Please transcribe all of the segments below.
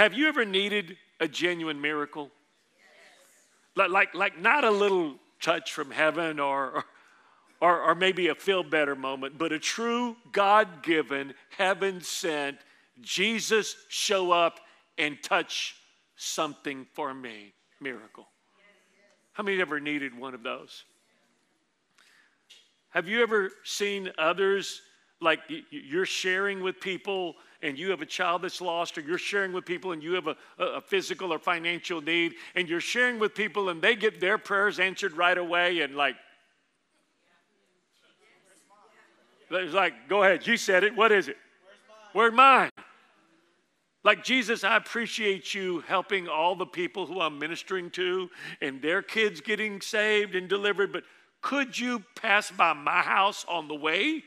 Have you ever needed a genuine miracle? Like, like, like not a little touch from heaven or, or, or maybe a feel better moment, but a true God given, heaven sent, Jesus show up and touch something for me miracle. How many ever needed one of those? Have you ever seen others like you're sharing with people and you have a child that's lost, or you're sharing with people and you have a, a physical or financial need, and you're sharing with people and they get their prayers answered right away, and like, it's like, go ahead, you said it. What is it? Where's mine? Like, Jesus, I appreciate you helping all the people who I'm ministering to and their kids getting saved and delivered, but could you pass by my house on the way?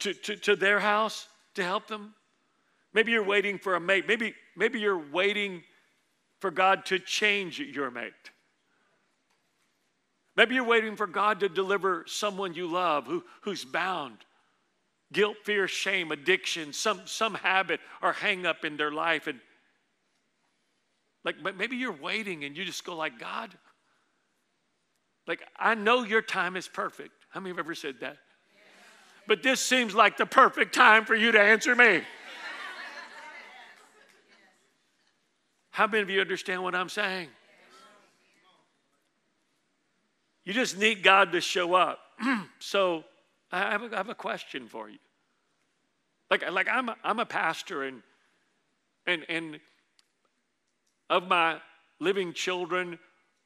To, to, to their house to help them. Maybe you're waiting for a mate. Maybe, maybe you're waiting for God to change your mate. Maybe you're waiting for God to deliver someone you love who, who's bound. Guilt, fear, shame, addiction, some, some habit or hang up in their life. And like maybe you're waiting and you just go like, God, like I know your time is perfect. How many have ever said that? But this seems like the perfect time for you to answer me. How many of you understand what I'm saying? You just need God to show up. so I have, a, I have, a question for you. Like, like I'm, a, I'm a pastor, and, and, and of my living children,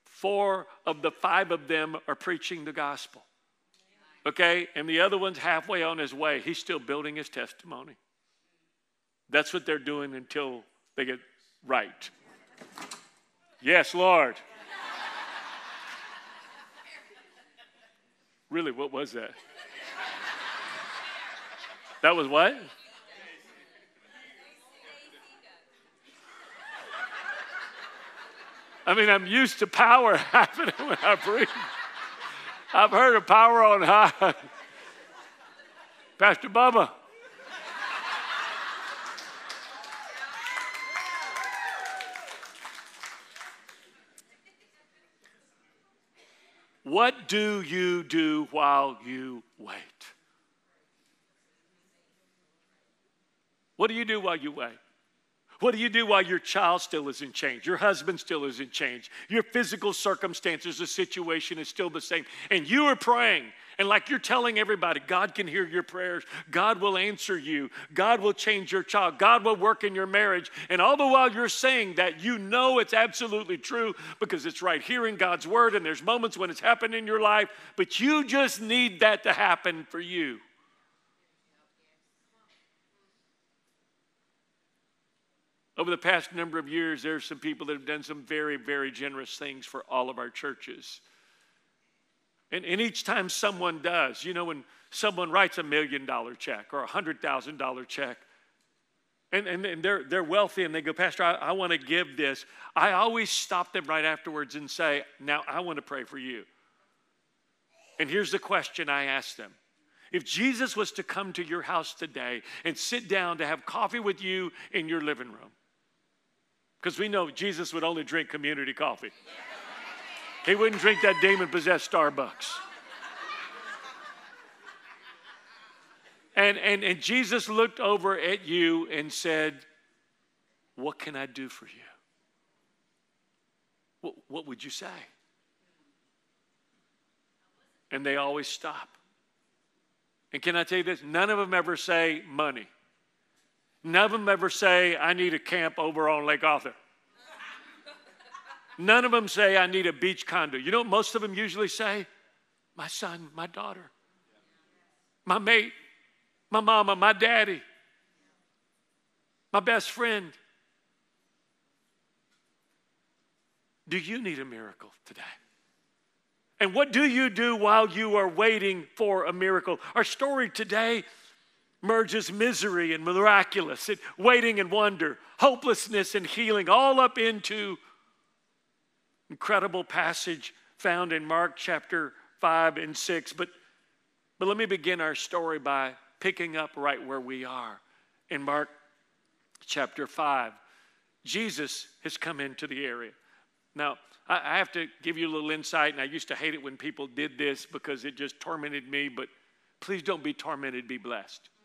four of the five of them are preaching the gospel okay? And the other one's halfway on his way. He's still building his testimony. That's what they're doing until they get right. Yes, Lord. Really, what was that? That was what? I mean, I'm used to power happening when I preach. I've heard of power on high. Pastor Bubba. What do you do while you wait? What do you do while you wait? What do you do while your child still isn't changed? Your husband still isn't changed. Your physical circumstances, the situation is still the same. And you are praying. And like you're telling everybody, God can hear your prayers. God will answer you. God will change your child. God will work in your marriage. And all the while you're saying that, you know it's absolutely true because it's right here in God's word. And there's moments when it's happened in your life, but you just need that to happen for you. Over the past number of years, there are some people that have done some very, very generous things for all of our churches. And, and each time someone does, you know, when someone writes a million dollar check or a hundred thousand dollar check, and, and, and, they're, they're wealthy and they go, Pastor, I, I want to give this. I always stop them right afterwards and say, Now I want to pray for you. And here's the question I ask them If Jesus was to come to your house today and sit down to have coffee with you in your living room, because we know Jesus would only drink community coffee. He wouldn't drink that demon possessed Starbucks. And, and, and Jesus looked over at you and said, What can I do for you? What, what would you say? And they always stop. And can I tell you this? None of them ever say money. None of them ever say, I need a camp over on Lake Arthur. None of them say, I need a beach condo. You know what most of them usually say? My son, my daughter, my mate, my mama, my daddy, my best friend. Do you need a miracle today? And what do you do while you are waiting for a miracle? Our story today merges misery and miraculous, and waiting and wonder, hopelessness and healing, all up into incredible passage found in Mark chapter 5 and 6. But, but let me begin our story by picking up right where we are in Mark chapter 5, Jesus has come into the area. Now, I have to give you a little insight, and I used to hate it when people did this because it just tormented me, but please don't be tormented, be blessed.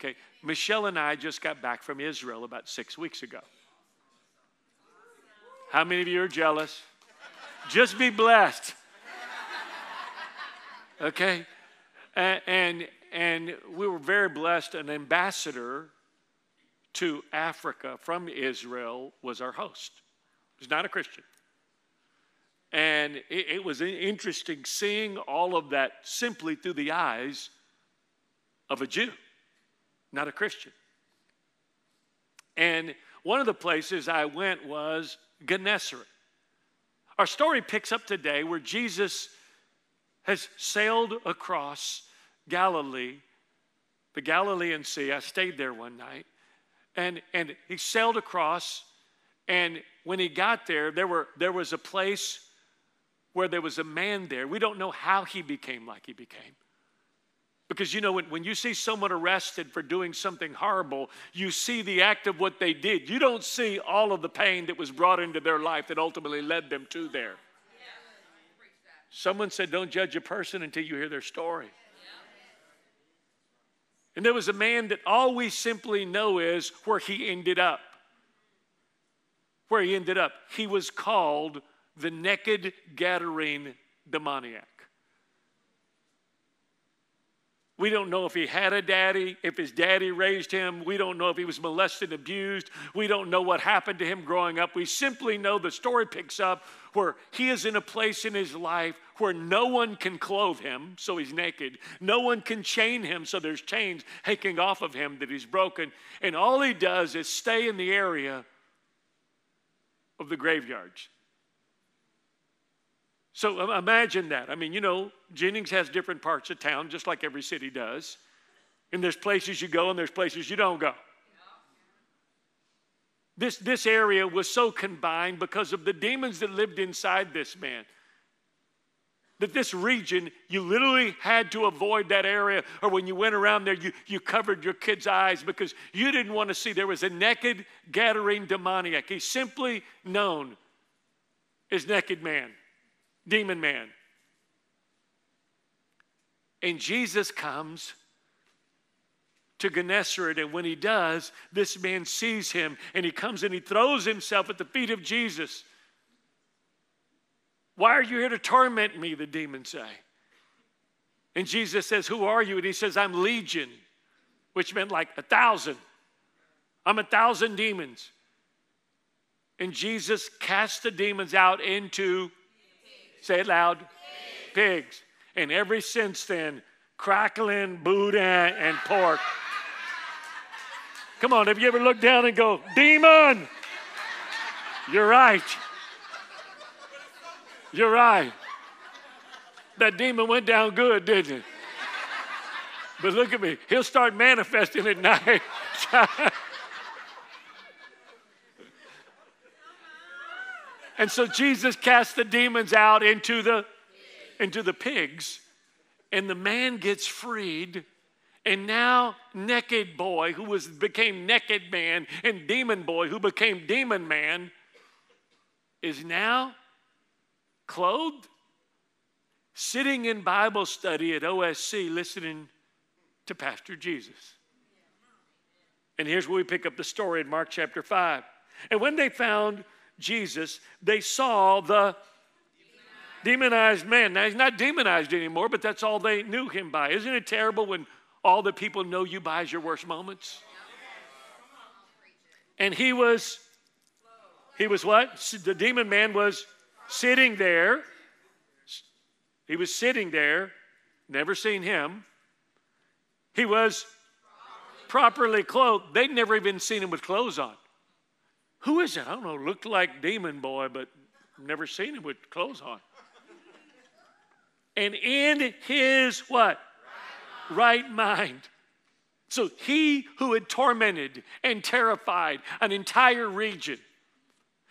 Okay, Michelle and I just got back from Israel about six weeks ago. How many of you are jealous? Just be blessed. Okay? And, and, and we were very blessed. An ambassador to Africa from Israel was our host. He's not a Christian. And it, it, was interesting seeing all of that simply through the eyes of a Jew, not a Christian. And one of the places I went was Gennesaret. Our story picks up today where Jesus has sailed across Galilee, the Galilean Sea. I stayed there one night. And, and he sailed across, and when he got there, there, were, there was a place where there was a man there. We don't know how he became like he became. Because you know, when, when you see someone arrested for doing something horrible, you see the act of what they did. You don't see all of the pain that was brought into their life that ultimately led them to there. Someone said, Don't judge a person until you hear their story. And there was a man that all we simply know is where he ended up. Where he ended up. He was called the naked Gadarene demoniac. We don't know if he had a daddy, if his daddy raised him. We don't know if he was molested, abused. We don't know what happened to him growing up. We simply know the story picks up where he is in a place in his life where no one can clothe him, so he's naked. No one can chain him, so there's chains hanging off of him that he's broken. And all he does is stay in the area of the graveyards. So imagine that. I mean, you know, Jennings has different parts of town, just like every city does. And there's places you go and there's places you don't go. This, this area was so combined because of the demons that lived inside this man. That this region, you literally had to avoid that area, or when you went around there, you, you covered your kids' eyes because you didn't want to see. There was a naked Gadarene demoniac. He's simply known as Naked Man demon man. And Jesus comes to Gennesaret, and when he does, this man sees him and he comes and he throws himself at the feet of Jesus. Why are you here to torment me? The demons say. And Jesus says, Who are you? And he says, I'm Legion, which meant like a thousand. I'm a thousand demons. And Jesus cast the demons out into Say it loud. Pigs. Pigs. And ever since then, crackling Boudin and pork. Come on, have you ever looked down and go, demon? You're right. You're right. That demon went down good, didn't it? But look at me. He'll start manifesting at night. And so Jesus cast the demons out into the into the pigs and the man gets freed and now naked boy who was became naked man and demon boy who became demon man is now clothed sitting in bible study at osc listening to pastor jesus. And here's where we pick up the story in mark chapter 5 and when they found Jesus, they saw the demonized man. Now, he's not demonized anymore, but that's all they knew him by. Isn't it terrible when all the people know you by is your worst moments? And he was, he was what? The demon man was sitting there. He was sitting there, never seen him. He was properly clothed. They'd never even seen him with clothes on. Who is it? I don't know. Looked like Demon Boy, but never seen him with clothes on. And in his what? Right mind. right mind. So he who had tormented and terrified an entire region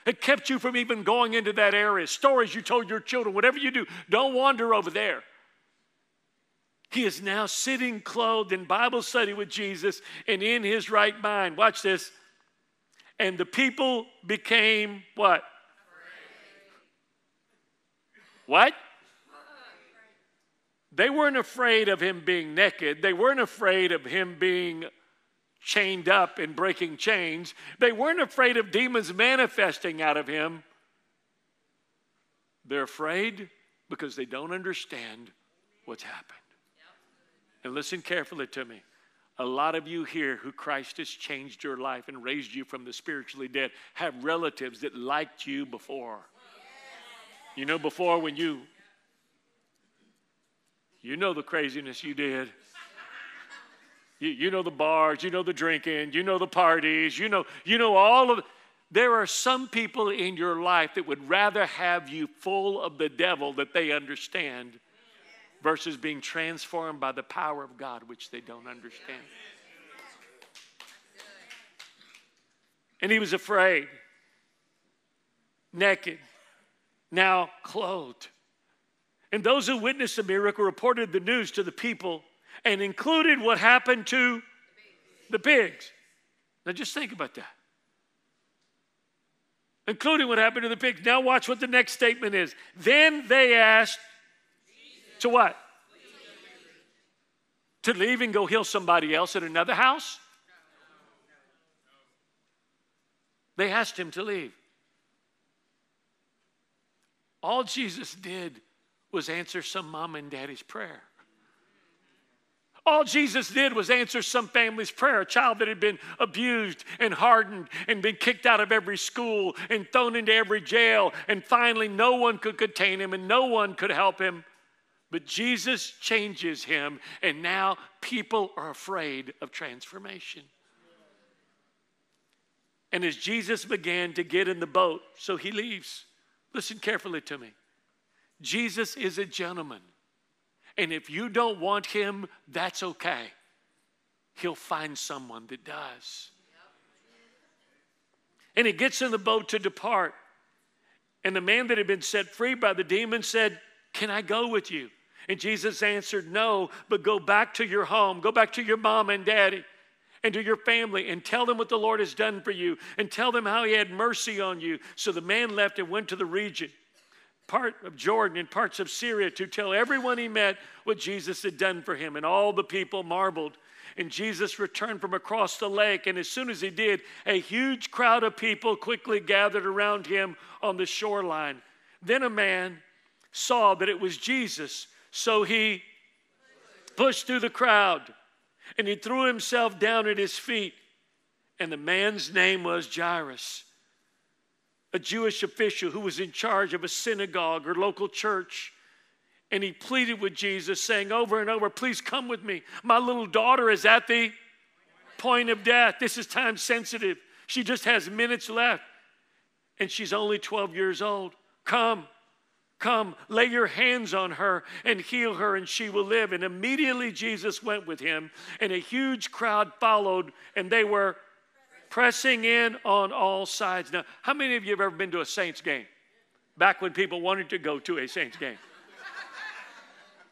had kept you from even going into that area. Stories you told your children, whatever you do, don't wander over there. He is now sitting clothed in Bible study with Jesus and in his right mind. Watch this. And the people became what? What? They weren't afraid of him being naked. They weren't afraid of him being chained up and breaking chains. They weren't afraid of demons manifesting out of him. They're afraid because they don't understand what's happened. And listen carefully to me. A lot of you here who Christ has changed your life and raised you from the spiritually dead have relatives that liked you before. You know, before when you, you know the craziness you did. You, you know the bars, you know the drinking, you know the parties, you know, you know all of there are some people in your life that would rather have you full of the devil that they understand versus being transformed by the power of God, which they don't understand. And he was afraid, naked, now clothed. And those who witnessed the miracle reported the news to the people and included what happened to the pigs. Now just think about that. Including what happened to the pigs. Now watch what the next statement is. Then they asked, to what? To leave and go heal somebody else at another house? They asked him to leave. All Jesus did was answer some mom and daddy's prayer. All Jesus did was answer some family's prayer, a child that had been abused and hardened and been kicked out of every school and thrown into every jail. And finally, no one could contain him and no one could help him. But Jesus changes him, and now people are afraid of transformation. And as Jesus began to get in the boat, so he leaves. Listen carefully to me. Jesus is a gentleman. And if you don't want him, that's okay. He'll find someone that does. And he gets in the boat to depart. And the man that had been set free by the demon said, Can I go with you? And Jesus answered, No, but go back to your home, go back to your mom and daddy and to your family and tell them what the Lord has done for you and tell them how he had mercy on you. So the man left and went to the region part of Jordan and parts of Syria to tell everyone he met what Jesus had done for him. And all the people marveled. And Jesus returned from across the lake. And as soon as he did, a huge crowd of people quickly gathered around him on the shoreline. Then a man saw that it was Jesus. So he pushed through the crowd and he threw himself down at his feet. And the man's name was Jairus a Jewish official who was in charge of a synagogue or local church. And he pleaded with Jesus, saying over and over, Please come with me. My little daughter is at the point of death. This is time sensitive. She just has minutes left. And she's only 12 years old. Come, come, lay your hands on her and heal her, and she will live. And immediately Jesus went with him, and a huge crowd followed, and they were pressing in on all sides. Now, how many of you have ever been to a Saints game? Back when people wanted to go to a Saints game.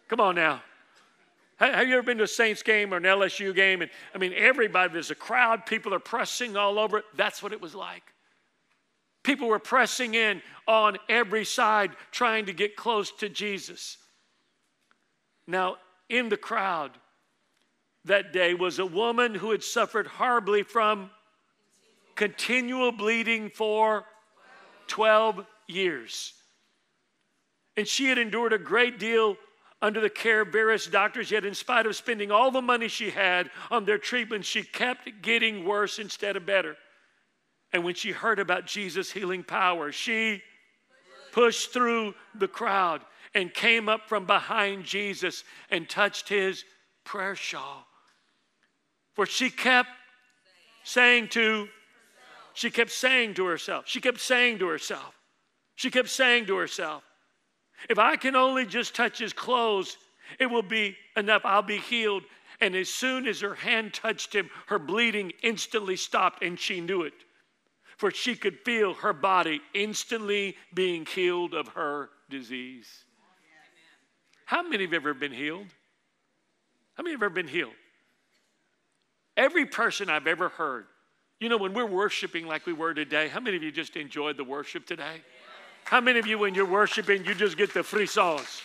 Come on now. Have you ever been to a Saints game or an LSU game? And I mean, everybody, there's a crowd, people are pressing all over it. That's what it was like. People were pressing in on every side, trying to get close to Jesus. Now, in the crowd that day was a woman who had suffered horribly from continual bleeding for 12 years. And she had endured a great deal under the care of various doctors, yet, in spite of spending all the money she had on their treatment, she kept getting worse instead of better. And when she heard about Jesus' healing power, she pushed through the crowd and came up from behind Jesus and touched his prayer shawl. For she kept saying to she kept saying to herself, she kept saying to herself, she kept saying to herself, if I can only just touch his clothes, it will be enough. I'll be healed. And as soon as her hand touched him, her bleeding instantly stopped, and she knew it. For she could feel her body instantly being healed of her disease. How many have ever been healed? How many have ever been healed? Every person I've ever heard, you know, when we're worshiping like we were today, how many of you just enjoyed the worship today? How many of you, when you're worshiping, you just get the frissons?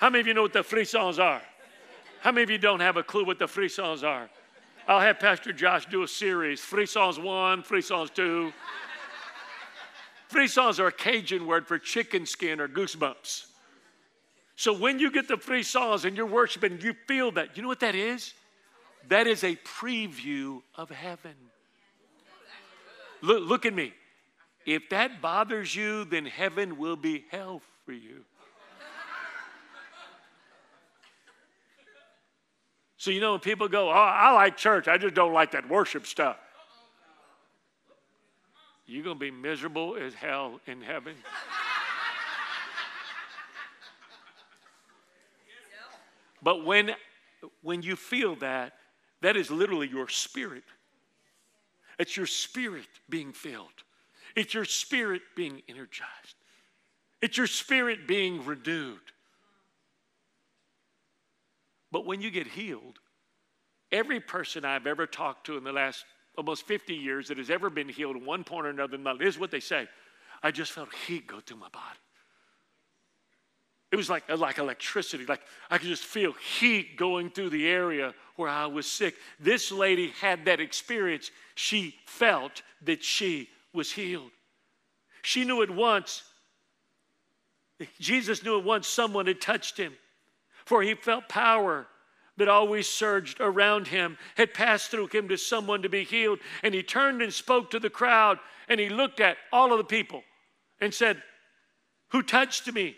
How many of you know what the frissons are? How many of you don't have a clue what the frissons are? I'll have Pastor Josh do a series frissons one, frissons two. frissons are a Cajun word for chicken skin or goosebumps. So when you get the frissons and you're worshiping, you feel that. You know what that is? That is a preview of heaven. Look, look at me. If that bothers you, then heaven will be hell for you. So, you know, when people go, Oh, I like church, I just don't like that worship stuff. You're going to be miserable as hell in heaven. But when, when you feel that, that is literally your spirit. It's your spirit being filled. It's your spirit being energized. It's your spirit being renewed. But when you get healed, every person I've ever talked to in the last almost 50 years that has ever been healed in one point or another in is what they say. I just felt heat go through my body. It was like, like electricity, like I could just feel heat going through the area where I was sick. This lady had that experience. She felt that she was healed. She knew at once, Jesus knew at once someone had touched him, for he felt power that always surged around him had passed through him to someone to be healed. And he turned and spoke to the crowd, and he looked at all of the people and said, Who touched me?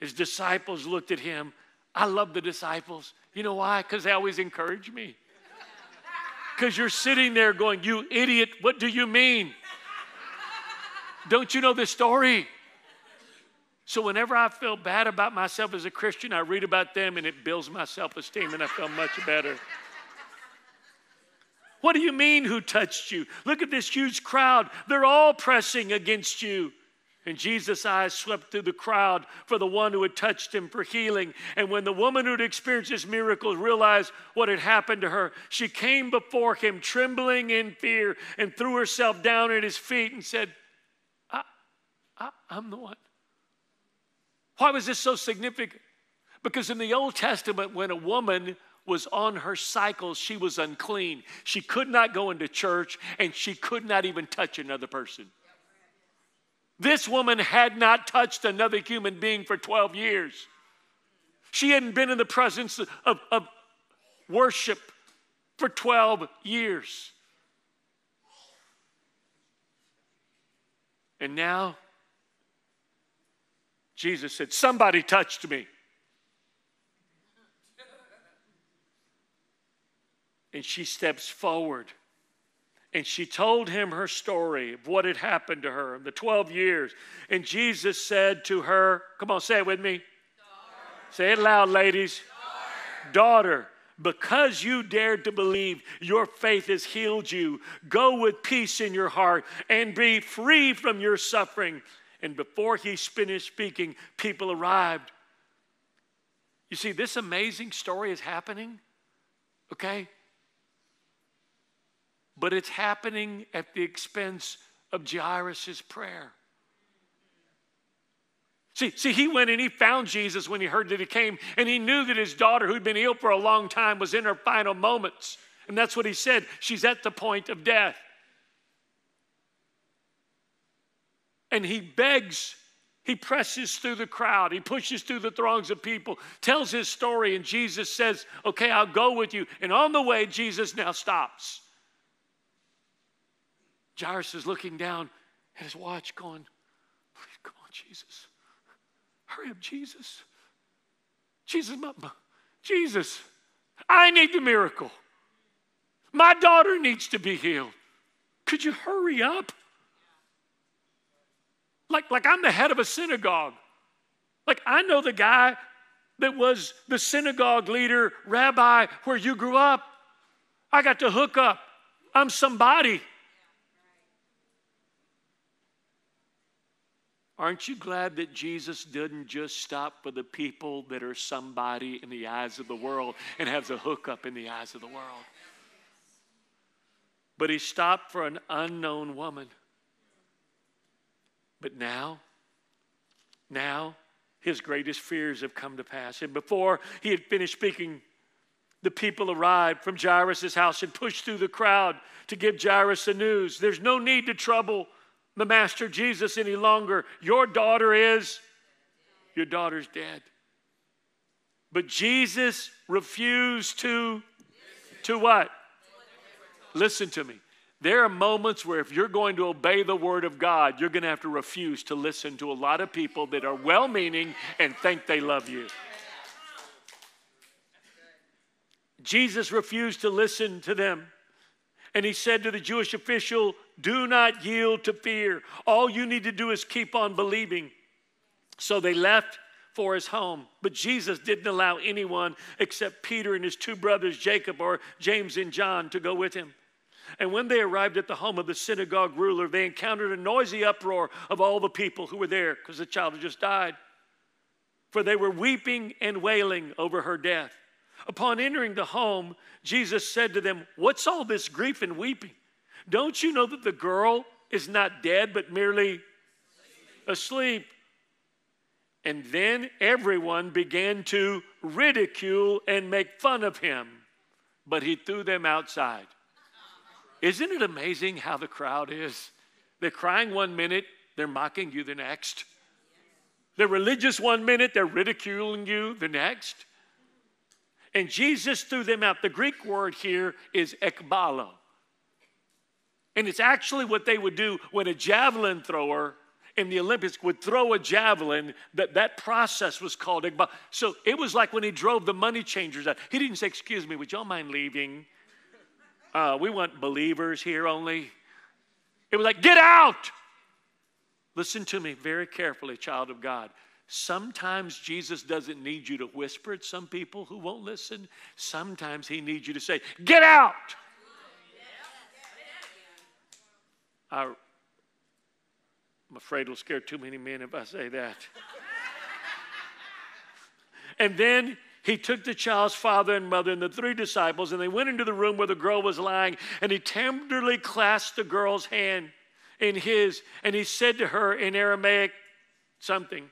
His disciples looked at him. I love the disciples. You know why? Because they always encourage me. Because you're sitting there going, You idiot, what do you mean? Don't you know the story? So, whenever I feel bad about myself as a Christian, I read about them and it builds my self esteem and I feel much better. What do you mean, who touched you? Look at this huge crowd. They're all pressing against you. And Jesus' eyes swept through the crowd for the one who had touched him for healing. And when the woman who had experienced this miracle realized what had happened to her, she came before him, trembling in fear, and threw herself down at his feet and said, I, I, I'm the one. Why was this so significant? Because in the Old Testament, when a woman was on her cycle, she was unclean. She could not go into church and she could not even touch another person. This woman had not touched another human being for 12 years. She hadn't been in the presence of, of worship for 12 years. And now, Jesus said, Somebody touched me. And she steps forward and she told him her story of what had happened to her in the 12 years. And Jesus said to her, Come on, say it with me. Daughter. Say it loud, ladies. Daughter. Daughter, because you dared to believe, your faith has healed you. Go with peace in your heart and be free from your suffering. And before he finished speaking, people arrived. You see, this amazing story is happening, okay? but it's happening at the expense of Jairus' prayer. See, see, he went and he found Jesus when he heard that he came, and he knew that his daughter, who'd been ill for a long time, was in her final moments. And that's what he said. She's at the point of death. And he begs, he presses through the crowd, he pushes through the throngs of people, tells his story, and Jesus says, Okay, I'll go with you. And on the way, Jesus now stops. Jairus is looking down at his watch, going, Please, Come on, Jesus. Hurry up, Jesus. Jesus, my, my, Jesus, I need the miracle. My daughter needs to be healed. Could you hurry up? Like, like I'm the head of a synagogue. Like I know the guy that was the synagogue leader, rabbi, where you grew up. I got to hook up. I'm somebody. Aren't you glad that Jesus didn't just stop for the people that are somebody in the eyes of the world and has a hookup in the eyes of the world? But he stopped for an unknown woman. But now, now, his greatest fears have come to pass. And before he had finished speaking, the people arrived from Jairus' house and pushed through the crowd to give Jairus the news. There's no need to trouble the Master Jesus any longer. Your daughter is, your daughter's dead. But Jesus refused to, to what? Listen to me. There are moments where if you're going to obey the word of God, you're going to have to refuse to listen to a lot of people that are well meaning and think they love you. Jesus refused to listen to them. And he said to the Jewish official, Do not yield to fear. All you need to do is keep on believing. So they left for his home. But Jesus didn't allow anyone except Peter and his two brothers, Jacob or James and John, to go with him. And when they arrived at the home of the synagogue ruler, they encountered a noisy uproar of all the people who were there because the child had just died. For they were weeping and wailing over her death. Upon entering the home, Jesus said to them, What's all this grief and weeping? Don't you know that the girl is not dead, but merely asleep? And then everyone began to ridicule and make fun of him, but he threw them outside. Isn't it amazing how the crowd is? They're crying one minute, they're mocking you the next. They're religious one minute, they're ridiculing you the next. And Jesus threw them out. The Greek word here is ekbalo. And it's actually what they would do when a javelin thrower in the Olympics would throw a javelin, that, that process was called ekbalo. So it was like when he drove the money changers out. He didn't say, Excuse me, would y'all mind leaving? Uh, we want believers here only. It was like, Get out! Listen to me very carefully, child of God. Sometimes Jesus doesn't need you to whisper at some people who won't listen. Sometimes he needs you to say, Get out! I, I'm afraid it'll scare too many men if I say that. and then he took the child's father and mother and the three disciples, and they went into the room where the girl was lying, and he tenderly clasped the girl's hand in his, and he said to her in Aramaic something.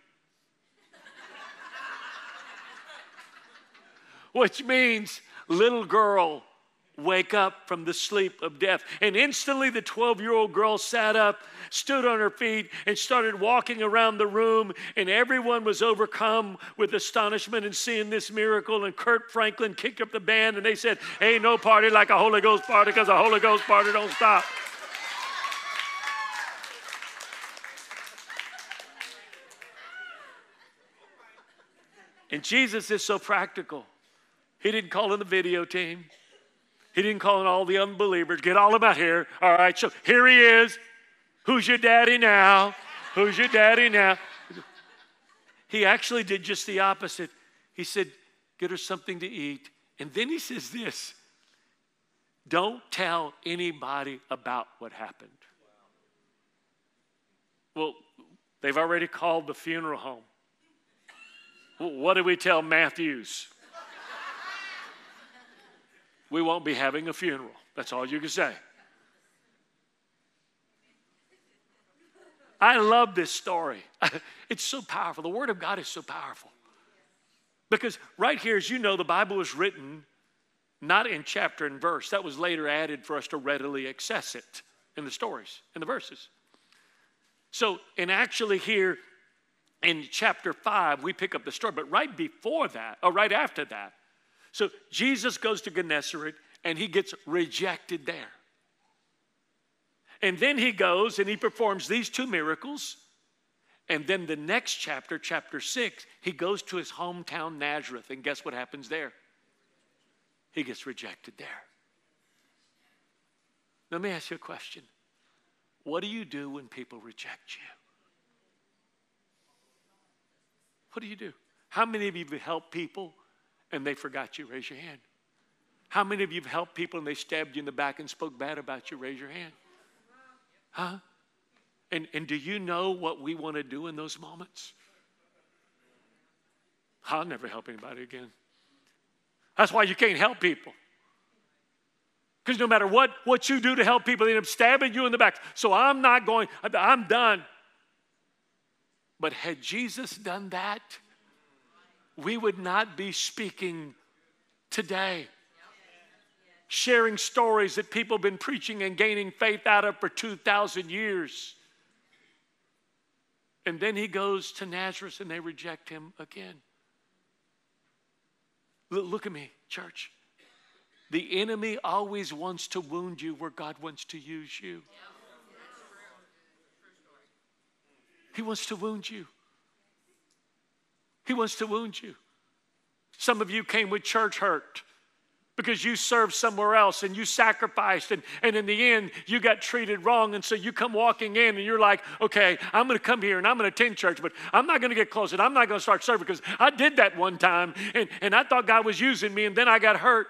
which means, little girl, wake up from the sleep of death. And instantly the 12 year old girl sat up, stood on her feet, and started walking around the room. And everyone was overcome with astonishment in seeing this miracle. And Kirk Franklin kicked up the band, and they said, Ain't no party like a Holy Ghost party because a Holy Ghost party don't stop. And Jesus is so practical. He didn't call in the video team. He didn't call in all the unbelievers. Get all about here. All right, so here he is. Who's your daddy now? Who's your daddy now? He actually did just the opposite. He said, Get her something to eat. And then he says this Don't tell anybody about what happened. Well, they've already called the funeral home. What do we tell Matthews? We won't be having a funeral. That's all you can say. I love this story. It's so powerful. The Word of God is so powerful. Because right here, as you know, the Bible was written not in chapter and verse. That was later added for us to readily access it in the stories, in the verses. So, and actually, here in chapter 5, we pick up the story. But right before that, or right after that, so Jesus goes to Gennesaret and he gets rejected there. And then he goes and he performs these two miracles. And then the next chapter, chapter six, he goes to his hometown Nazareth. And guess what happens there? He gets rejected there. Let me ask you a question What do you do when people reject you? What do you do? How many of you have helped people and they forgot you? Raise your hand. How many of you have helped people and they stabbed you in the back and spoke bad about you? Raise your hand. Huh? And, and do you know what we want to do in those moments? I'll never help anybody again. That's why you can't help people. Because no matter what, what you do to help people, they end up stabbing you in the back. So I'm not going, I'm done. But had Jesus done that, we would not be speaking today. Sharing stories that people have been preaching and gaining faith out of for 2,000 years. And then he goes to Nazareth and they reject him again. Look at me, church. The enemy always wants to wound you where God wants to use you. He wants to wound you. He wants to wound you. Some of you came with church hurt because you served somewhere else and you sacrificed and, and in the end you got treated wrong. And so you come walking in and you're like okay i'm to come here and i'm to attend church but i'm not to get close and i'm not to start serving because i did that one time and, and i thought god was using me and then i got hurt.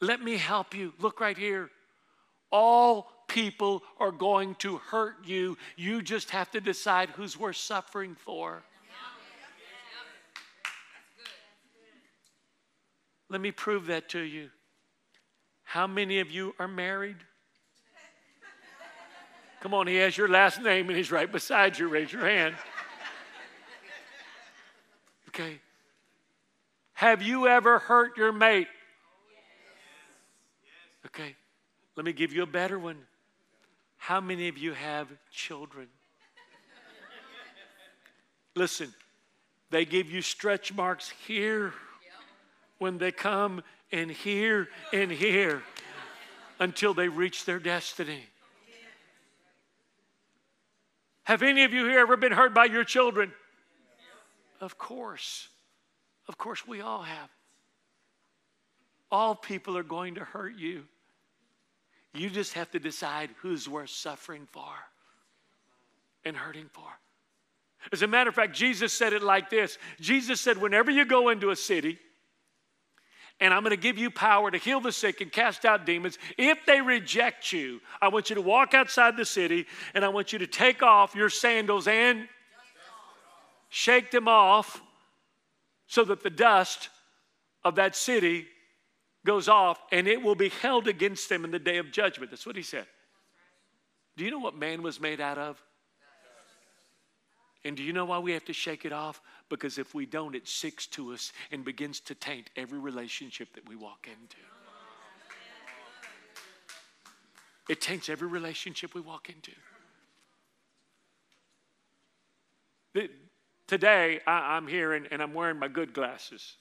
Let me help you. Look right here. All people are going to hurt you. You just have to decide who's worth suffering for Let me prove that to you. How many of you are married? Come on, he has your last name and he's right beside you. Raise your hand. Okay. Have you ever hurt your mate? Okay. Let me give you a better one. How many of you have children? Listen, they give you stretch marks here when they come and hear and hear until they reach their destiny. Have any of you here ever been hurt by your children? Of course. Of course, we all have. All people are going to hurt you. You just have to decide who's worth suffering for and hurting for. As a matter of fact, Jesus said it like this Jesus said, Whenever you go into a city, and I'm going to give you power to heal the sick and cast out demons. If they reject you, I want you to walk outside the city and I want you to take off your sandals and shake them off so that the dust of that city goes off and it will be held against them in the day of judgment. That's what he said. Do you know what man was made out of? And do you know why we have to shake it off? Because if we don't, it sticks to us and begins to taint every relationship that we walk into. It taints every relationship we walk into. today, I, am here and, and, I'm wearing my good glasses.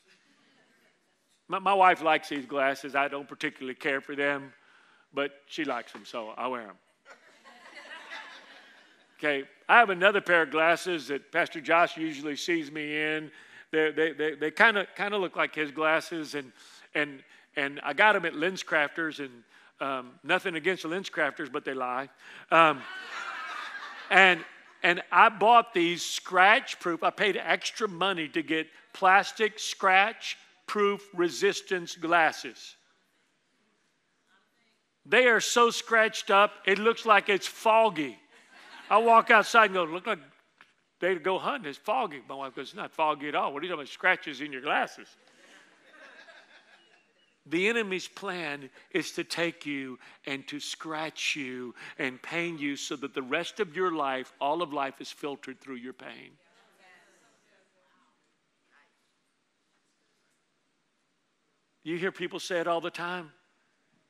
My, my wife likes these glasses. I don't particularly care for them, but she likes them, so I wear them. Okay, I have another pair of glasses that Pastor Josh usually sees me in. They they they, kind of kind of look like his glasses, and and and I got them at LensCrafters, and um, nothing against the LensCrafters, but they lie. Um, and and I bought these scratch proof. I paid extra money to get plastic scratch proof resistance glasses. They are so scratched up, it looks like it's foggy. I walk outside and go, look like they go hunting. It's foggy. My wife goes, it's not foggy at all. What are you talking about? Scratches in your glasses. The enemy's plan is to take you and to scratch you and pain you so that the rest of your life, all of life, is filtered through your pain. You hear people say it all the time.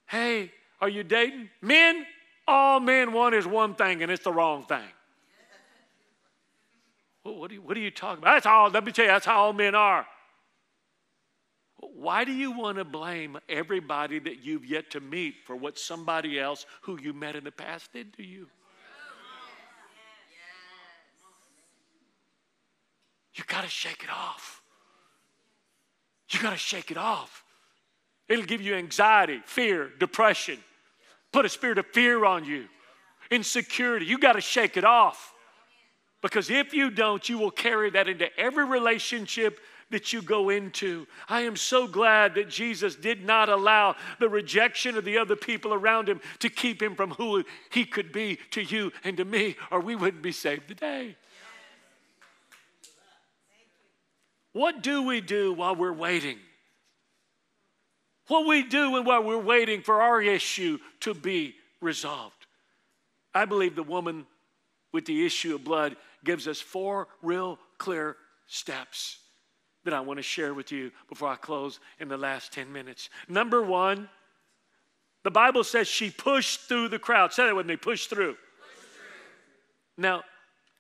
Hey, are you dating? Men, all men want is one thing, and it's the wrong thing. Well, what, are you, what are you talking about? That's all, let me tell you, that's how all men are. Why do you want to blame everybody that you've yet to meet for what somebody else who you met in the past did to you? You got to shake it off. You got to shake it off. It'll give you anxiety, fear, depression put a spirit of fear on you, insecurity. You got to shake it off. Because if you don't, you will carry that into every relationship that you go into. I am so glad that Jesus did not allow the rejection of the other people around him to keep him from who he could be to you and to me, or we wouldn't be saved today. What do we do while we're waiting? What we do while we're waiting for our issue to be resolved. I believe the woman with the issue of blood gives us four real clear steps that I want to share with you before I close in the last 10 minutes. Number one, the Bible says she pushed through the crowd. Say that with me push through. Push through. Now,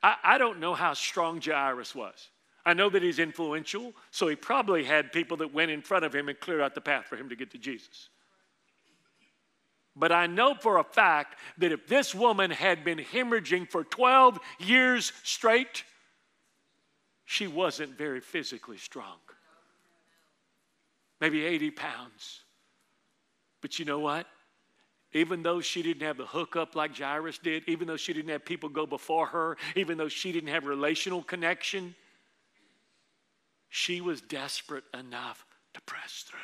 I, I don't know how strong Jairus was. I know that he's influential, so he probably had people that went in front of him and cleared out the path for him to get to Jesus. But I know for a fact that if this woman had been hemorrhaging for 12 years straight, she wasn't very physically strong. Maybe 80 pounds. But you know what? Even though she didn't have the hookup like Jairus did, even though she didn't have people go before her, even though she didn't have relational connection, she was desperate enough to press through.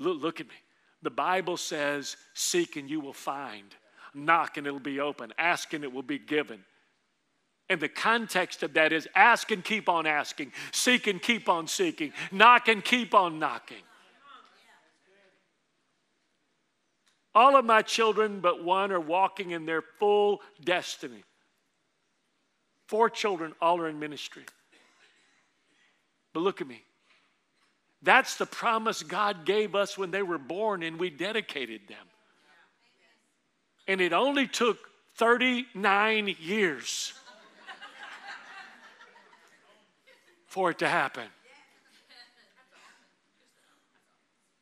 Look, at me. The Bible says, Seek and you will find, knock and it'll be open, ask and it will be given. And the context of that is ask and keep on asking, seek and keep on seeking, knock and keep on knocking. All of my children, but one, are walking in their full destiny. Four children, all are in ministry. But look at me. That's the promise God gave us when they were born, and we dedicated them. And it only took 39 years for it to happen.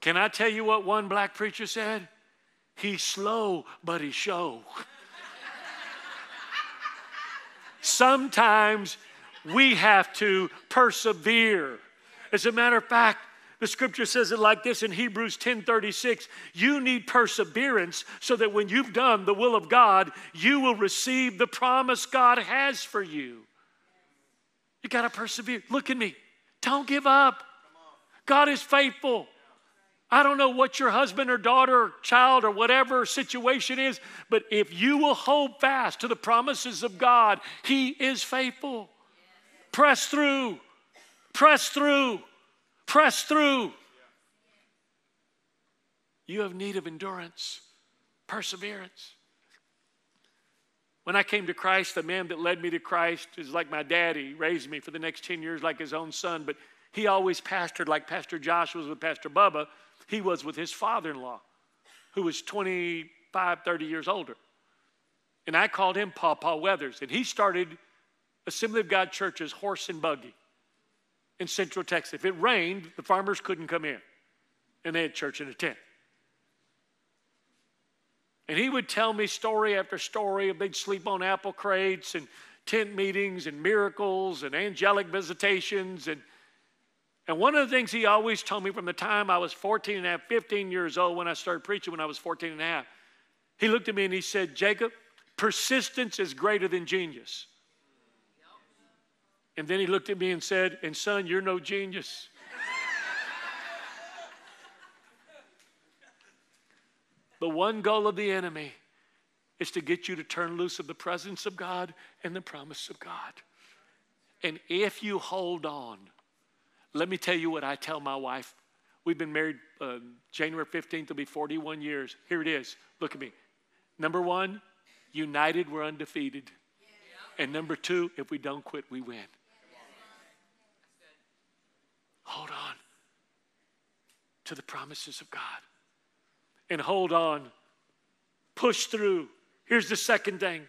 Can I tell you what one black preacher said? He's slow, but he show. Sometimes we have to persevere. As a matter of fact, the scripture says it like this in Hebrews 10:36, you need perseverance so that when you've done the will of God, you will receive the promise God has for you. You got to persevere. Look at me. Don't give up. God is faithful. I don't know what your husband or daughter or child or whatever situation is, but if you will hold fast to the promises of God, He is faithful. Press through, press through, press through. You have need of endurance, perseverance. When I came to Christ, the man that led me to Christ is like my daddy. Raised me for the next 10 years like his own son, but he always pastored like Pastor Josh was with Pastor Bubba. He was with his father in law, who was 25, 30 years older. And I called him Paw Weathers. And he started Assembly of God churches, horse and buggy in Central Texas. If it rained, the farmers couldn't come in, and they had church in a tent. And he would tell me story after story of they'd sleep on apple crates and tent meetings and miracles and angelic visitations. And, and one of the things he always told me from the time I was 14 and a half, 15 years old when I started preaching when I was 14 and a half, he looked at me and he said, Jacob, persistence is greater than genius. And then he looked at me and said, And son, you're no genius. The one goal of the enemy is to get you to turn loose of the presence of God and the promise of God. And if you hold on, let me tell you what I tell my wife. We've been married uh, January 15th, will be 41 years. Here it is. Look at me. Number one, united, we're undefeated. And number two, if we don't quit, we win. Hold on to the promises of God and hold on. Push through. Here's the second thing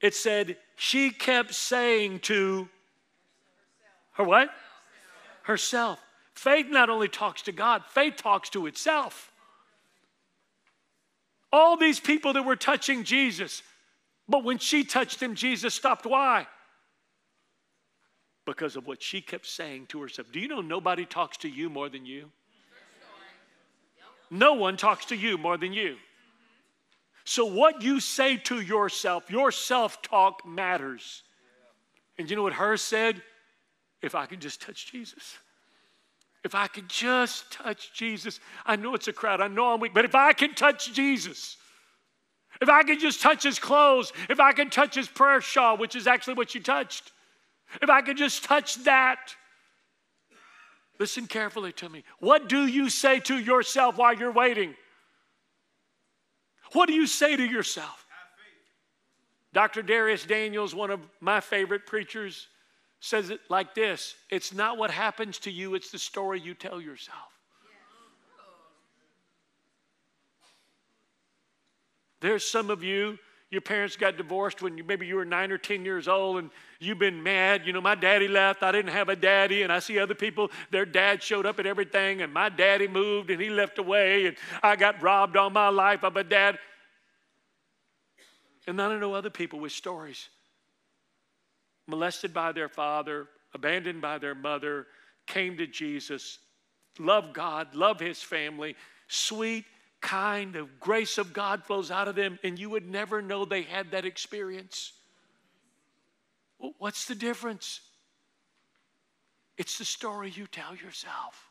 it said, she kept saying to her what? Herself. Faith not only talks to God, faith talks to itself. All these people that were touching Jesus, but when she touched him, Jesus stopped. Why? Because of what she kept saying to herself. Do you know nobody talks to you more than you? No one talks to you more than you. So, what you say to yourself, your self talk matters. And you know what her said? if I could just touch Jesus. If I could just touch Jesus. I know it's a crowd, I know I'm weak, but if I can touch Jesus, if I could just touch his clothes, if I could touch his prayer shawl, which is actually what you touched, if I could just touch that. Listen carefully to me. What do you say to yourself while you're waiting? What do you say to yourself? Dr. Dharius Daniels, one of my favorite preachers, says it like this It's not what happens to you, it's the story you tell yourself. There's some of you, your parents got divorced when you, maybe you were nine or 10 years old and you've been mad. You know, my daddy left, I didn't have a daddy, and I see other people, their dad showed up at everything, and my daddy moved and he left away, and I got robbed all my life of a dad. And I know other people with stories molested by their father, abandoned by their mother, came to Jesus, loved God, loved his family, sweet, kind of grace of God flows out of them, and you would never know they had that experience. What's the difference? It's the story you tell yourself.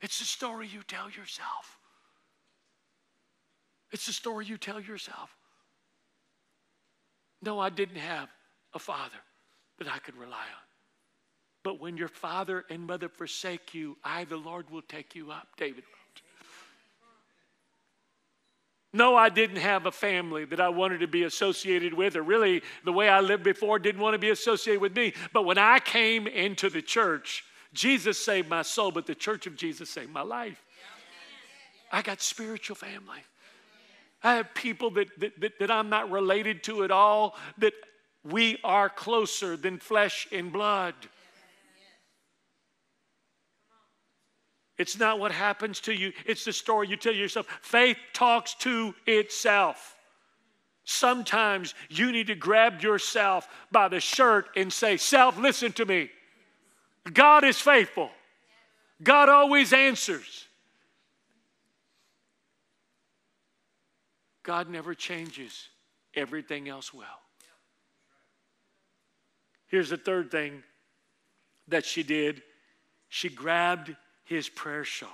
It's the story you tell yourself. It's the story you tell yourself. No, I didn't have a father that I could rely on. But when your father and mother forsake you, I, the Lord, will take you up, David. No, I didn't have a family that I wanted to be associated with, or really the way I lived before didn't want to be associated with me. But when I came into the church, Jesus saved my soul, but the church of Jesus saved my life. I got spiritual family. I have people that, that, that, that I'm not related to at all that we are closer than flesh and blood. It's not what happens to you, it's the story you tell yourself. Faith talks to itself. Sometimes you need to grab yourself by the shirt and say, Self, listen to me. God is faithful, God always answers. God never changes, everything else will. Here's the third thing that she did she grabbed his prayer shawl.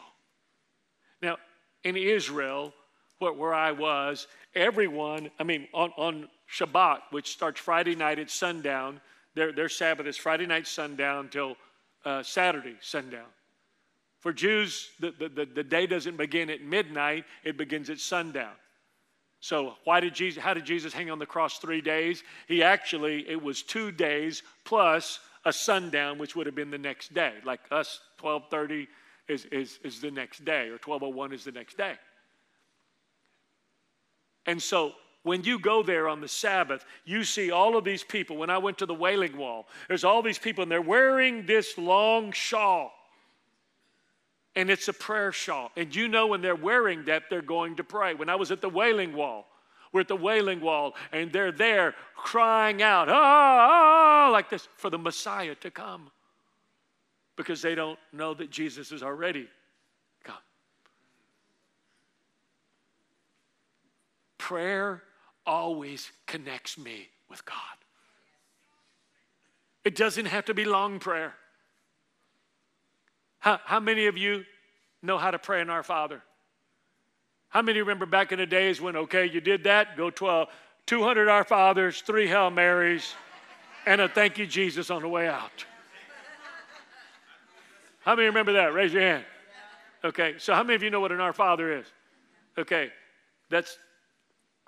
Now, in Israel, where I was, everyone, I mean, on, on Shabbat, which starts Friday night at sundown, their, their Sabbath is Friday night sundown till uh, Saturday sundown. For Jews, the, the, the day doesn't begin at midnight, it begins at sundown. So, why did Jesus, how did Jesus hang on the cross three days? He actually, it was two days plus a sundown, which would have been the next day. Like us, 1230 is, is, is the next day, or 1201 is the next day. And so, when you go there on the Sabbath, you see all of these people. When I went to the Wailing Wall, there's all these people, and they're wearing this long shawl and it's a prayer shawl. And you know when they're wearing that, they're going to pray. When I was at the Wailing Wall, we're at the Wailing Wall, and they're there crying out, ah, ah, like this for the Messiah to come because they don't know that Jesus is already come. Prayer always connects me with God. It doesn't have to be long prayer. How, how many of you know how to pray in Our Father? How many remember back in the days when, okay, you did that, go 12, 200 Our Fathers, three Hail Marys, and a thank you, Jesus, on the way out? How many remember that? Raise your hand. Okay, so how many of you know what an Our Father is? Okay, that's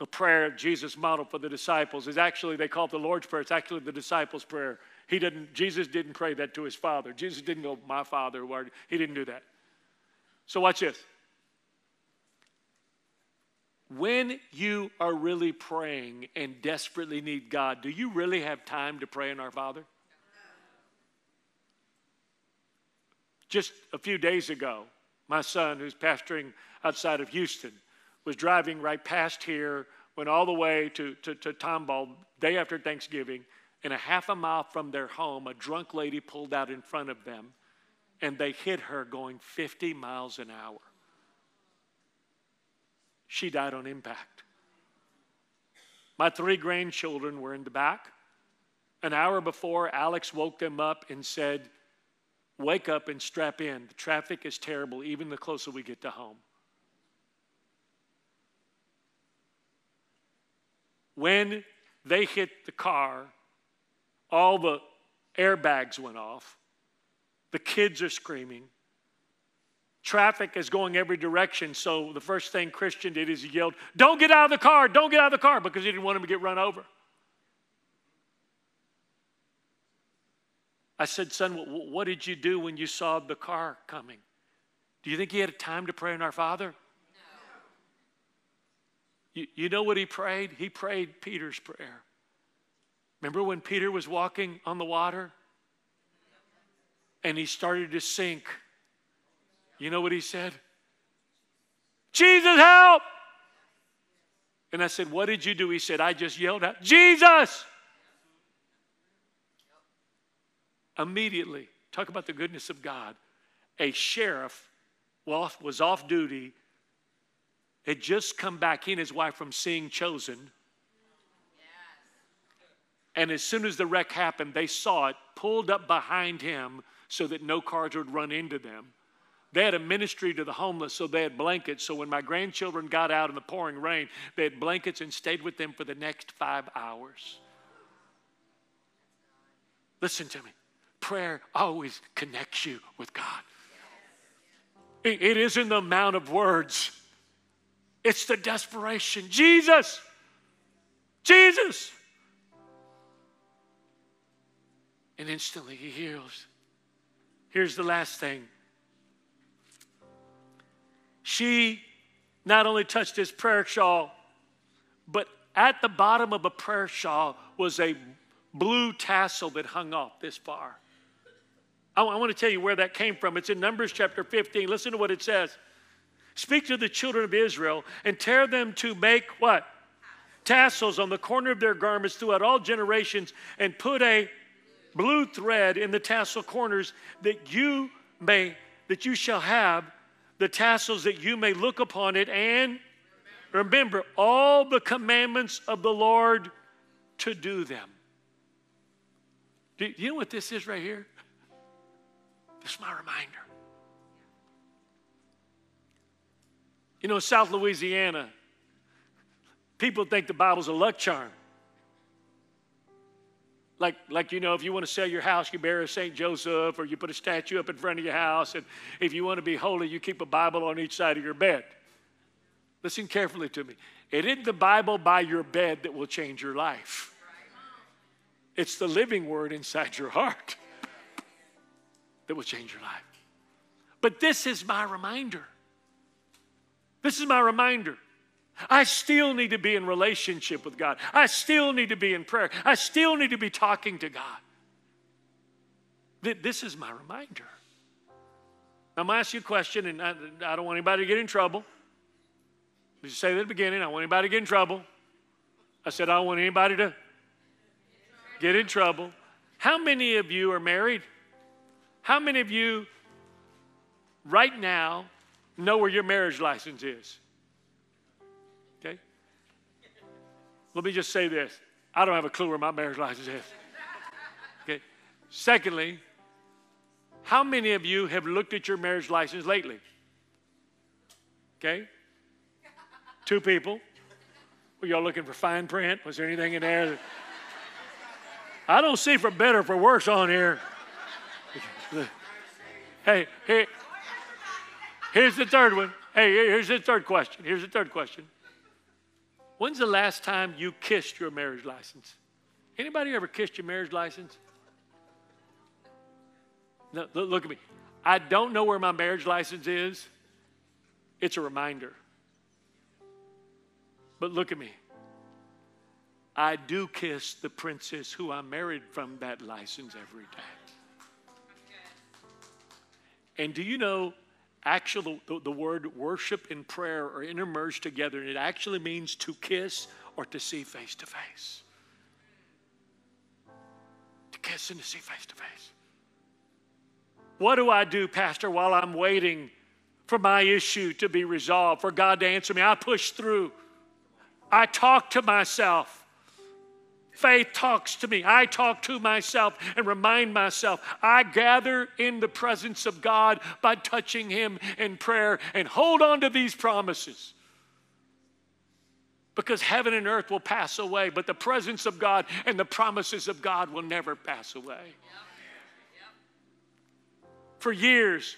a prayer Jesus modeled for the disciples. Is actually, they call it the Lord's Prayer. It's actually the disciples' prayer. He didn't, Jesus didn't pray that to his father. Jesus didn't go, my father. He didn't do that. So watch this. When you are really praying and desperately need God, do you really have time to pray in our Father? Just a few days ago, my son, who's pastoring outside of Houston, was driving right past here, went all the way to, to, to Tomball day after Thanksgiving, and a half a mile from their home, a drunk lady pulled out in front of them and they hit her going 50 miles an hour. She died on impact. My three grandchildren were in the back. An hour before, Alex woke them up and said, Wake up and strap in. The traffic is terrible, even the closer we get to home. When they hit the car, all the airbags went off. The kids are screaming. Traffic is going every direction. So the first thing Christian did is he yelled, Don't get out of the car, don't get out of the car, because he didn't want him to get run over. I said, Son, what did you do when you saw the car coming? Do you think he had time to pray in our Father? No. You, you know what he prayed? He prayed Peter's prayer. Remember when Peter was walking on the water and he started to sink? You know what he said? Jesus, help! And I said, What did you do? He said, I just yelled out, Jesus! Immediately, talk about the goodness of God. A sheriff was off duty, had just come back, he and his wife, from seeing Chosen. And as soon as the wreck happened, they saw it, pulled up behind him so that no cars would run into them. They had a ministry to the homeless, so they had blankets. So when my grandchildren got out in the pouring rain, they had blankets and stayed with them for the next five hours. Listen to me. Prayer always connects you with God. It isn't the amount of words, it's the desperation. Jesus, Jesus. And instantly he heals. Here's the last thing she not only touched his prayer shawl, but at the bottom of a prayer shawl was a blue tassel that hung off this far. I, I want to tell you where that came from. It's in Numbers chapter 15. Listen to what it says. Speak to the children of Israel and tear them to make what? Tassels on the corner of their garments throughout all generations and put a blue thread in the tassel corners that you may that you shall have the tassels that you may look upon it and remember all the commandments of the Lord to do them. Do you know what this is right here? This is my reminder. You know, South Louisiana, people think the Bible's a luck charm. Like, like, you know, if you want to sell your house, you bury a St. Joseph or you put a statue up in front of your house. And if you want to be holy, you keep a Bible on each side of your bed. Listen carefully to me. It isn't the Bible by your bed that will change your life, it's the living word inside your heart that will change your life. But this is my reminder. This is my reminder. I still need to be in relationship with God. I still need to be in prayer. I still need to be talking to God. This is my reminder. I'm going to ask you a question, and I, I don't want anybody to get in trouble. Did you say at the beginning? I don't want anybody to get in trouble. I said, I don't want anybody to get in trouble. How many of you are married? How many of you right now know where your marriage license is? Okay? Let me just say this I don't have a clue where my marriage license is. Okay. Secondly, how many of you have looked at your marriage license lately? Okay. Two people. Were y'all looking for fine print? Was there anything in there? That... I don't see for better for worse on here. Hey, hey, here's the third one. Hey, here's the third question. Here's the third question. When's the last time you kissed your marriage license? Anybody ever kissed your marriage license? No, look at me. I don't know where my marriage license is. It's a reminder. But look at me. I do kiss the princess who I married from that license every day. And do you know actually the, the word worship and prayer are intermerged together, and it actually means to kiss or to see face to face. To kiss and to see face to face. What do I do, Pastor, while I'm waiting for my issue to be resolved, for God to answer me? I push through. I talk to myself. Faith talks to me. I talk to myself and remind myself. I gather in the presence of God by touching Him in prayer and hold on to these promises. Because heaven and earth will pass away, but the presence of God and the promises of God will never pass away. For years,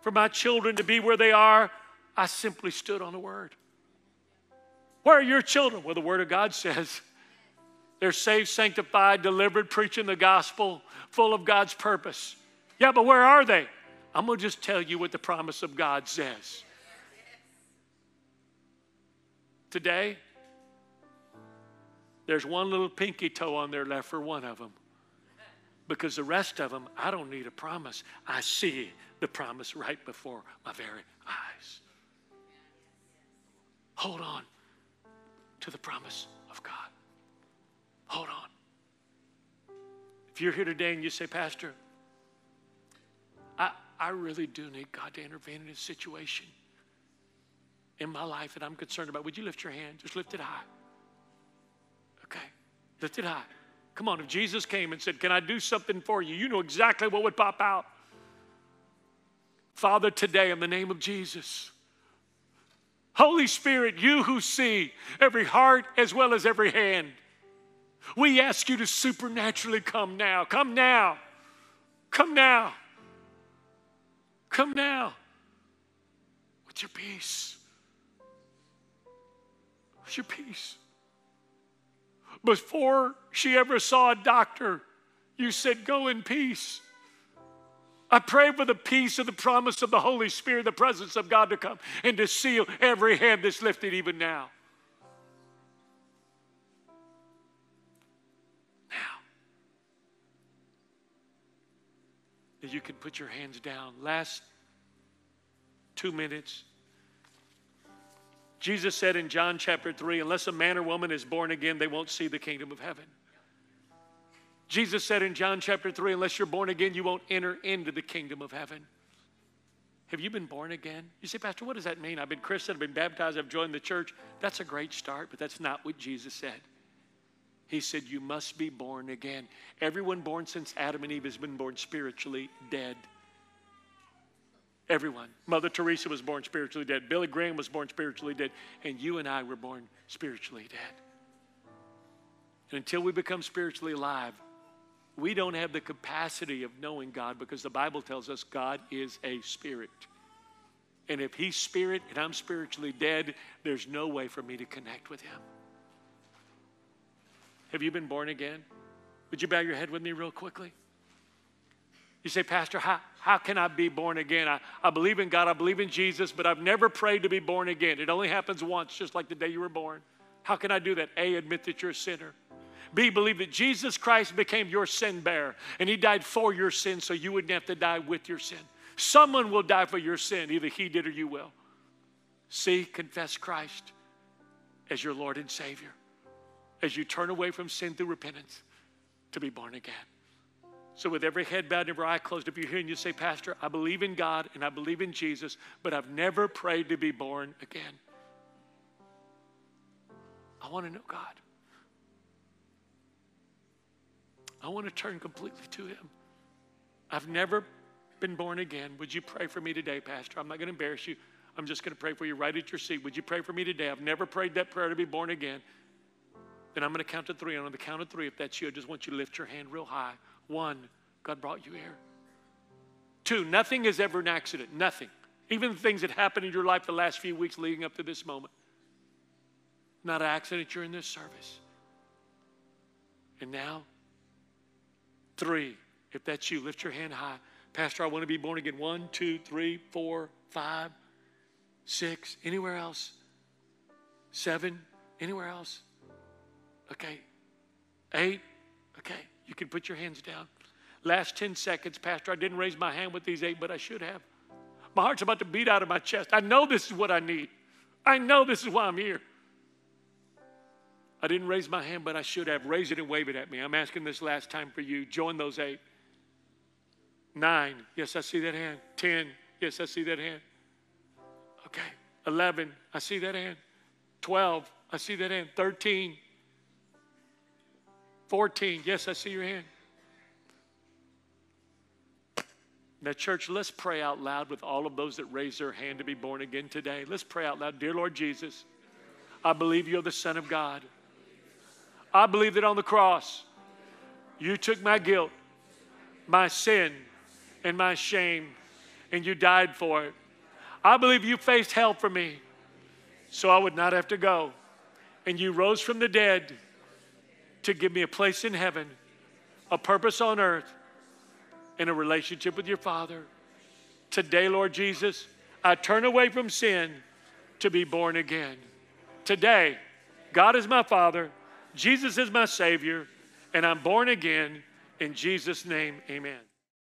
for my children to be where they are, I simply stood on the word. Where are your children? Well, the word of God says they're saved, sanctified, delivered, preaching the gospel, full of God's purpose. Yeah, but where are they? I'm going to just tell you what the promise of God says. Today, there's one little pinky toe on there left for one of them. Because the rest of them, I don't need a promise. I see the promise right before my very eyes. Hold on to the promise of God. Hold on. If you're here today and you say, Pastor, I, I really do need God to intervene in this situation in my life that I'm concerned about, would you lift your hand? Just lift it high. Okay, lift it high. Come on, if Jesus came and said, Can I do something for you? You know exactly what would pop out. Father, today, in the name of Jesus, Holy Spirit, you who see every heart as well as every hand, we ask you to supernaturally come now. Come now. Come now. Come now with your peace. With your peace. Before she ever saw a doctor, you said, Go in peace. I pray for the peace of the promise of the Holy Spirit, the presence of God to come and to seal every hand that's lifted even now. Now, you can put your hands down. Last two minutes. Jesus said in John chapter 3 unless a man or woman is born again, they won't see the kingdom of heaven. Jesus said in John chapter 3 unless you're born again, you won't enter into the kingdom of heaven. Have you been born again? You say, Pastor, what does that mean? I've been Christian, I've been baptized, I've joined the church. That's a great start, but that's not what Jesus said. He said, You must be born again. Everyone born since Adam and Eve has been born spiritually dead. Everyone. Mother Teresa was born spiritually dead. Billy Graham was born spiritually dead. And you and I were born spiritually dead. And until we become spiritually alive, we don't have the capacity of knowing God because the Bible tells us God is a spirit. And if He's spirit and I'm spiritually dead, there's no way for me to connect with Him. Have you been born again? Would you bow your head with me real quickly? You say, Pastor, how, how can I be born again? I, I believe in God, I believe in Jesus, but I've never prayed to be born again. It only happens once, just like the day you were born. How can I do that? A, admit that you're a sinner. B, believe that Jesus Christ became your sin bearer and he died for your sin so you wouldn't have to die with your sin. Someone will die for your sin, either he did or you will. C, confess Christ as your Lord and Savior as you turn away from sin through repentance to be born again. So, with every head bowed and every eye closed, if you're here and you say, Pastor, I believe in God and I believe in Jesus, but I've never prayed to be born again. I want to know God. I want to turn completely to Him. I've never been born again. Would you pray for me today, Pastor? I'm not going to embarrass you. I'm just going to pray for you right at your seat. Would you pray for me today? I've never prayed that prayer to be born again. Then I'm going to count to three. And on the count of three, if that's you, I just want you to lift your hand real high. One, God brought you here. Two, nothing is ever an accident. Nothing. Even things that happened in your life the last few weeks leading up to this moment. Not an accident, you're in this service. And now, Three, if that's you, lift your hand high. Pastor, I want to be born again. One, two, three, four, five, six. Anywhere else? Seven. Anywhere else? Okay. Eight. Okay. You can put your hands down. Last 10 seconds, Pastor, I didn't raise my hand with these eight, but I should have. My heart's about to beat out of my chest. I know this is what I need. I know this is why I'm here. I didn't raise my hand, but I should have. Raise it and wave it at me. I'm asking this last time for you. Join those eight. Nine. Yes, I see that hand. Ten. Yes, I see that hand. Okay. Eleven. I see that hand. Twelve. I see that hand. Thirteen. 14. Yes, I see your hand. Now, church, let's pray out loud with all of those that raise their hand to be born again today. Let's pray out loud. Dear Lord Jesus, I believe you're the Son of God. I believe that on the cross, you took my guilt, my sin, and my shame, and you died for it. I believe you faced hell for me so I would not have to go. And you rose from the dead to give me a place in heaven, a purpose on earth, and a relationship with your Father. Today, Lord Jesus, I turn away from sin to be born again. Today, God is my Father, Jesus is my Savior, and I'm born again. In Jesus' name, amen.